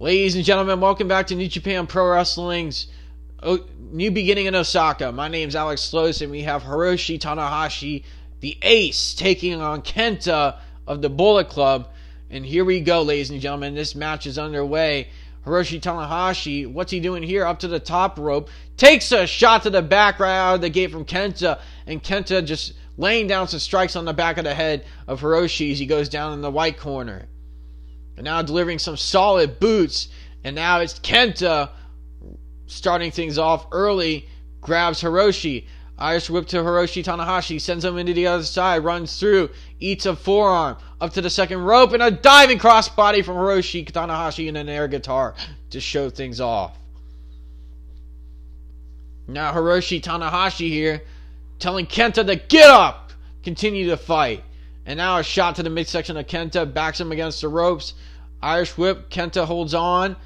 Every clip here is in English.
Ladies and gentlemen, welcome back to New Japan Pro Wrestling's oh, New Beginning in Osaka. My name is Alex Sloas, and we have Hiroshi Tanahashi, the ace, taking on Kenta of the Bullet Club. And here we go, ladies and gentlemen. This match is underway. Hiroshi Tanahashi, what's he doing here? Up to the top rope. Takes a shot to the back right out of the gate from Kenta. And Kenta just laying down some strikes on the back of the head of Hiroshi as he goes down in the white corner. And now delivering some solid boots. And now it's Kenta starting things off early. Grabs Hiroshi. Irish whip to Hiroshi Tanahashi. Sends him into the other side. Runs through. Eats a forearm. Up to the second rope. And a diving crossbody from Hiroshi Tanahashi and an air guitar to show things off. Now Hiroshi Tanahashi here telling Kenta to get up. Continue to fight. And now a shot to the midsection of Kenta, backs him against the ropes. Irish whip, Kenta holds on,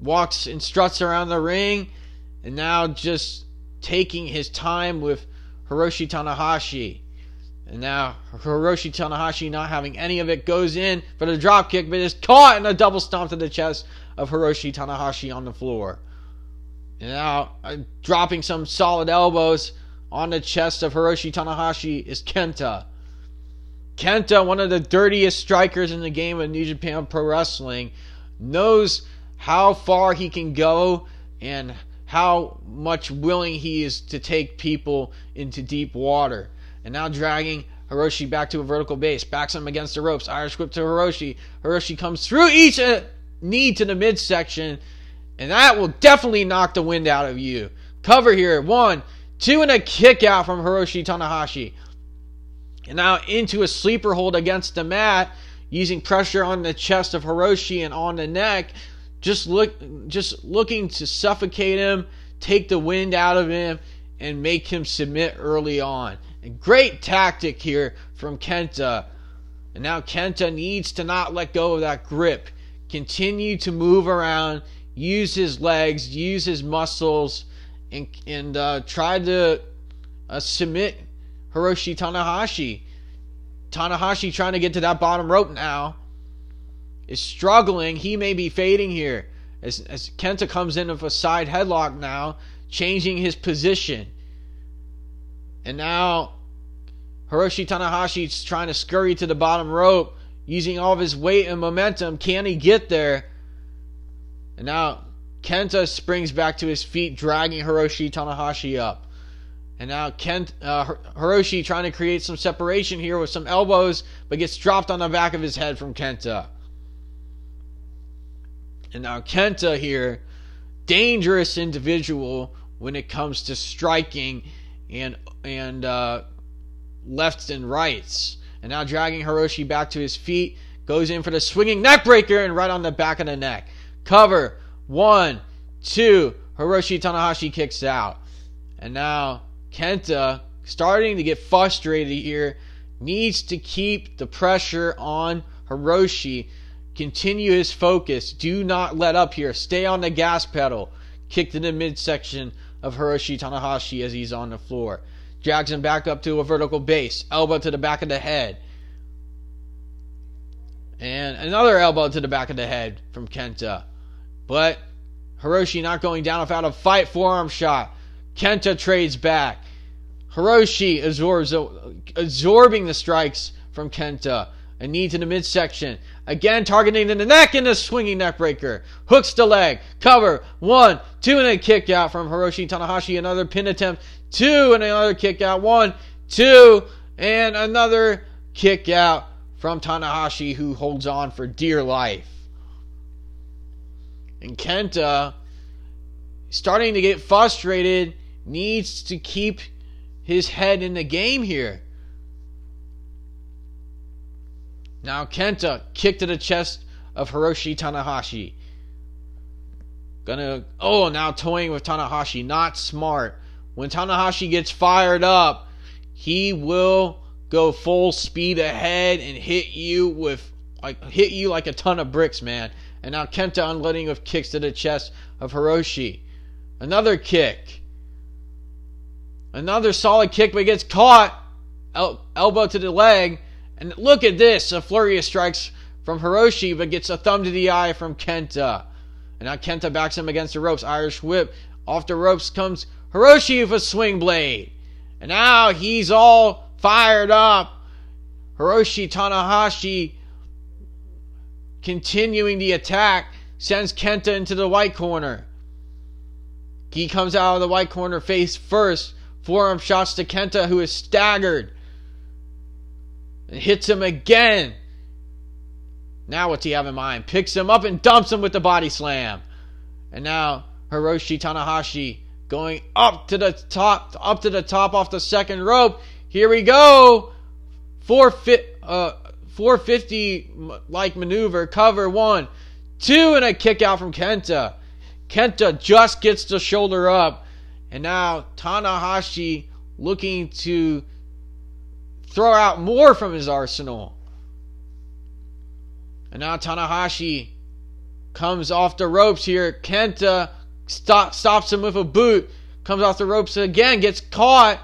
walks and struts around the ring, and now just taking his time with Hiroshi Tanahashi. And now Hiroshi Tanahashi, not having any of it, goes in for the drop kick, but is caught in a double stomp to the chest of Hiroshi Tanahashi on the floor. And now uh, dropping some solid elbows on the chest of Hiroshi Tanahashi is Kenta. Kenta, one of the dirtiest strikers in the game of New Japan Pro Wrestling, knows how far he can go and how much willing he is to take people into deep water. And now dragging Hiroshi back to a vertical base, backs him against the ropes. Irish whip to Hiroshi. Hiroshi comes through each uh, knee to the midsection, and that will definitely knock the wind out of you. Cover here. One, two, and a kick out from Hiroshi Tanahashi. And now into a sleeper hold against the mat, using pressure on the chest of Hiroshi and on the neck, just look just looking to suffocate him, take the wind out of him, and make him submit early on. A great tactic here from Kenta. And now Kenta needs to not let go of that grip. Continue to move around, use his legs, use his muscles, and, and uh, try to uh, submit Hiroshi Tanahashi. Tanahashi trying to get to that bottom rope now is struggling. He may be fading here as, as Kenta comes in with a side headlock now, changing his position. And now Hiroshi Tanahashi is trying to scurry to the bottom rope using all of his weight and momentum. Can he get there? And now Kenta springs back to his feet, dragging Hiroshi Tanahashi up. And now Kent uh, Hiroshi trying to create some separation here with some elbows, but gets dropped on the back of his head from Kenta. And now Kenta here, dangerous individual when it comes to striking and and uh, lefts and rights. And now dragging Hiroshi back to his feet, goes in for the swinging neckbreaker and right on the back of the neck. Cover one, two. Hiroshi Tanahashi kicks out, and now Kenta, starting to get frustrated here, needs to keep the pressure on Hiroshi. Continue his focus. Do not let up here. Stay on the gas pedal. Kicked to the midsection of Hiroshi Tanahashi as he's on the floor. Drags him back up to a vertical base. Elbow to the back of the head. And another elbow to the back of the head from Kenta. But Hiroshi not going down without a fight forearm shot. Kenta trades back. Hiroshi absorbs, absorbing the strikes from Kenta. A knee to the midsection. Again, targeting the neck and a swinging neckbreaker. Hooks the leg. Cover. One, two, and a kick out from Hiroshi Tanahashi. Another pin attempt. Two, and another kick out. One, two, and another kick out from Tanahashi, who holds on for dear life. And Kenta, starting to get frustrated, needs to keep his head in the game here. Now Kenta kicked to the chest of Hiroshi Tanahashi. Gonna oh now toying with Tanahashi, not smart. When Tanahashi gets fired up, he will go full speed ahead and hit you with like hit you like a ton of bricks, man. And now Kenta unloading with kicks to the chest of Hiroshi. Another kick. Another solid kick, but gets caught. El- elbow to the leg. And look at this. A flurry of strikes from Hiroshi, but gets a thumb to the eye from Kenta. And now Kenta backs him against the ropes. Irish whip. Off the ropes comes Hiroshi with a sling blade. And now he's all fired up. Hiroshi Tanahashi continuing the attack sends Kenta into the white corner. He comes out of the white corner face first. Forearm shots to Kenta, who is staggered. And hits him again. Now, what's he have in mind? Picks him up and dumps him with the body slam. And now, Hiroshi Tanahashi going up to the top, up to the top off the second rope. Here we go. Four fit, uh, 450 like maneuver. Cover one, two, and a kick out from Kenta. Kenta just gets the shoulder up. And now Tanahashi looking to throw out more from his arsenal. And now Tanahashi comes off the ropes here. Kenta stop, stops him with a boot. Comes off the ropes again, gets caught,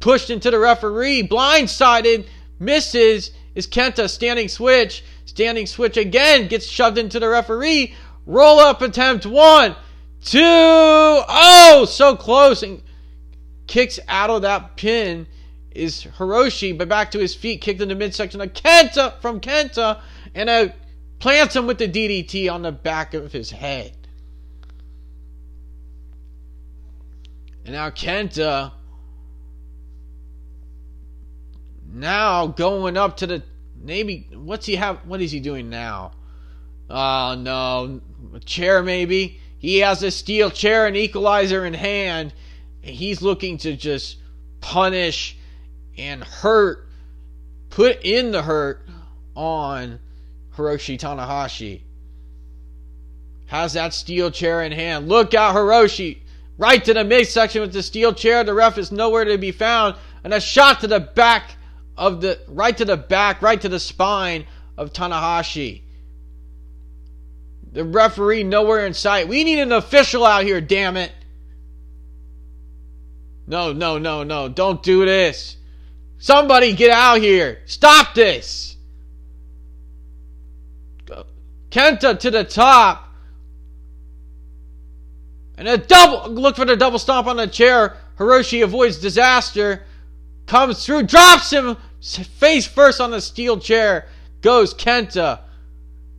pushed into the referee, blindsided, misses. Is Kenta standing switch? Standing switch again, gets shoved into the referee. Roll up attempt one, two, oh, so close. And kicks out of that pin is Hiroshi, but back to his feet, kicked in the midsection of Kenta from Kenta, and a plants him with the DDT on the back of his head. And now Kenta now going up to the maybe what's he have what is he doing now? Oh no, a chair maybe. He has a steel chair and equalizer in hand. And he's looking to just punish and hurt, put in the hurt on Hiroshi Tanahashi. Has that steel chair in hand. Look out, Hiroshi. Right to the midsection with the steel chair. The ref is nowhere to be found. And a shot to the back of the, right to the back, right to the spine of Tanahashi. The referee nowhere in sight. We need an official out here, damn it. No, no, no, no. Don't do this. Somebody get out here. Stop this. Kenta to the top. And a double look for the double stomp on the chair. Hiroshi avoids disaster. Comes through, drops him face first on the steel chair. Goes Kenta.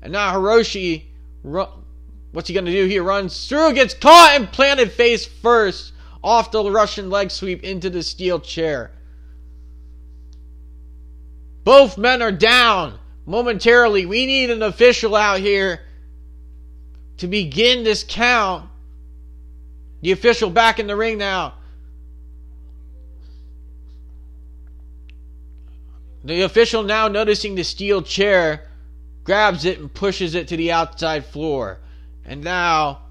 And now Hiroshi, what's he going to do here? Runs through, gets caught and planted face first off the Russian leg sweep into the steel chair. Both men are down momentarily. We need an official out here to begin this count. The official back in the ring now. The official now noticing the steel chair grabs it and pushes it to the outside floor. And now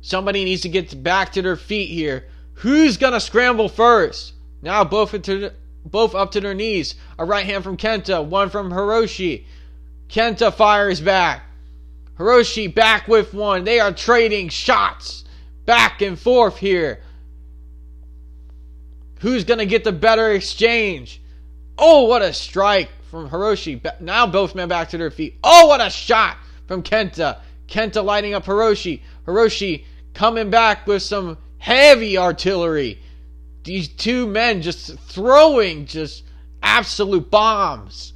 somebody needs to get back to their feet here. Who's going to scramble first? Now both into both up to their knees. A right hand from Kenta, one from Hiroshi. Kenta fires back. Hiroshi back with one. They are trading shots back and forth here. Who's going to get the better exchange? Oh, what a strike from Hiroshi. Now both men back to their feet. Oh, what a shot from Kenta. Kenta lighting up Hiroshi. Hiroshi coming back with some heavy artillery these two men just throwing just absolute bombs.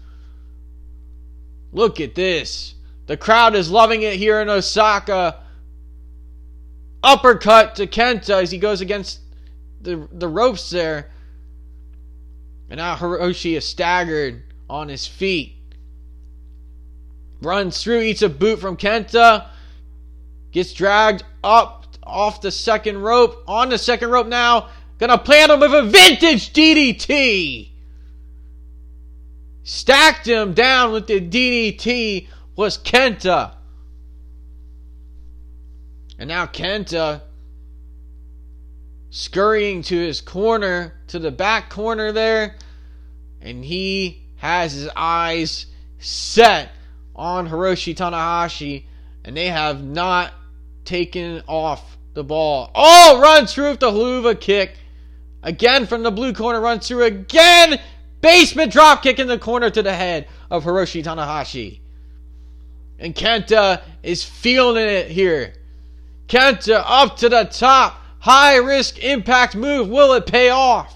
Look at this. The crowd is loving it here in Osaka. Uppercut to Kenta as he goes against the, the ropes there. And now Hiroshi is staggered on his feet. Runs through, eats a boot from Kenta. Gets dragged up off the second rope. On the second rope now. Gonna plant him with a vintage DDT. Stacked him down with the DDT was Kenta. And now Kenta scurrying to his corner, to the back corner there. And he has his eyes set on Hiroshi Tanahashi. And they have not taken off the ball. Oh, runs through the Helluva kick. Again from the blue corner, runs through again. Basement drop kick in the corner to the head of Hiroshi Tanahashi. And Kenta is feeling it here. Kenta up to the top. High risk impact move. Will it pay off?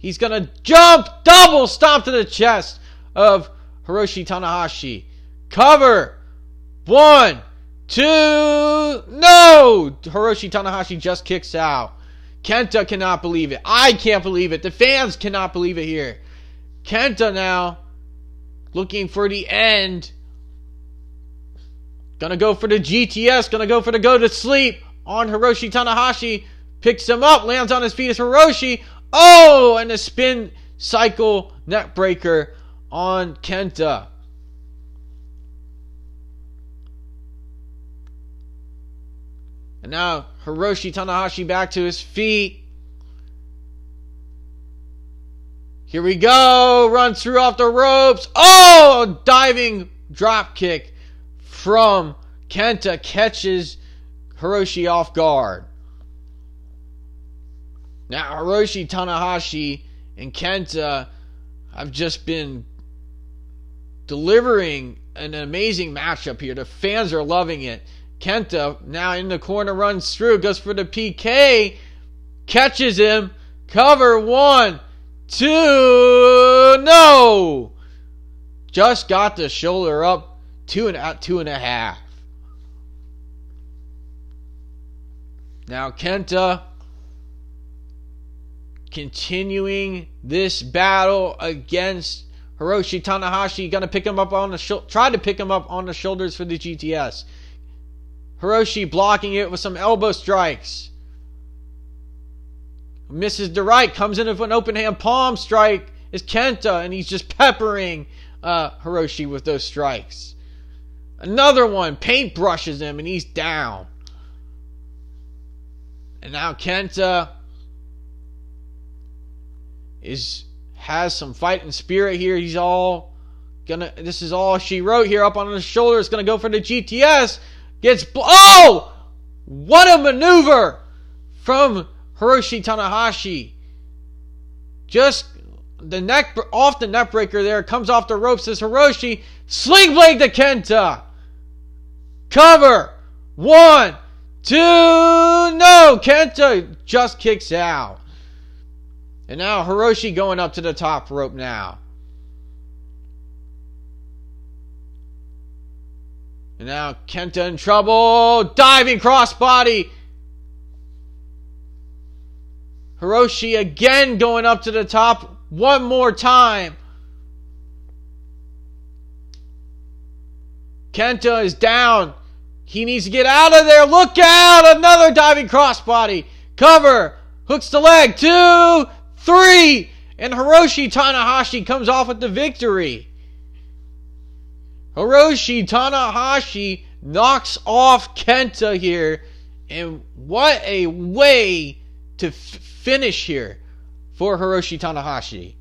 He's going to jump, double stomp to the chest of Hiroshi Tanahashi. Cover. One, two, no! Hiroshi Tanahashi just kicks out. Kenta cannot believe it. I can't believe it. The fans cannot believe it here. Kenta now looking for the end. Gonna go for the GTS. Gonna go for the go to sleep on Hiroshi Tanahashi. Picks him up, lands on his feet as Hiroshi. Oh, and a spin cycle neck breaker on Kenta. And now Hiroshi Tanahashi back to his feet. Here we go. Runs through off the ropes. Oh, diving drop kick from Kenta catches Hiroshi off guard. Now Hiroshi Tanahashi and Kenta have just been delivering an amazing matchup here. The fans are loving it. Kenta now in the corner runs through, goes for the PK, catches him, cover one, two, no! Just got the shoulder up two and two and a half. Now Kenta continuing this battle against Hiroshi Tanahashi. Gonna pick him up on the sh- try to pick him up on the shoulders for the GTS. Hiroshi blocking it with some elbow strikes. Misses the right, comes in with an open hand palm strike. Is Kenta, and he's just peppering uh, Hiroshi with those strikes. Another one, paint brushes him, and he's down. And now Kenta is has some fighting spirit here. He's all gonna. This is all she wrote here up on his shoulder. It's gonna go for the GTS. Gets oh, what a maneuver from Hiroshi Tanahashi. Just the neck off the neck breaker there comes off the ropes as Hiroshi sling blade to Kenta. Cover one, two, no. Kenta just kicks out. And now Hiroshi going up to the top rope now. And now Kenta in trouble. Diving crossbody. Hiroshi again going up to the top one more time. Kenta is down. He needs to get out of there. Look out! Another diving crossbody. Cover. Hooks the leg. Two, three. And Hiroshi Tanahashi comes off with the victory. Hiroshi Tanahashi knocks off Kenta here. And what a way to f- finish here for Hiroshi Tanahashi.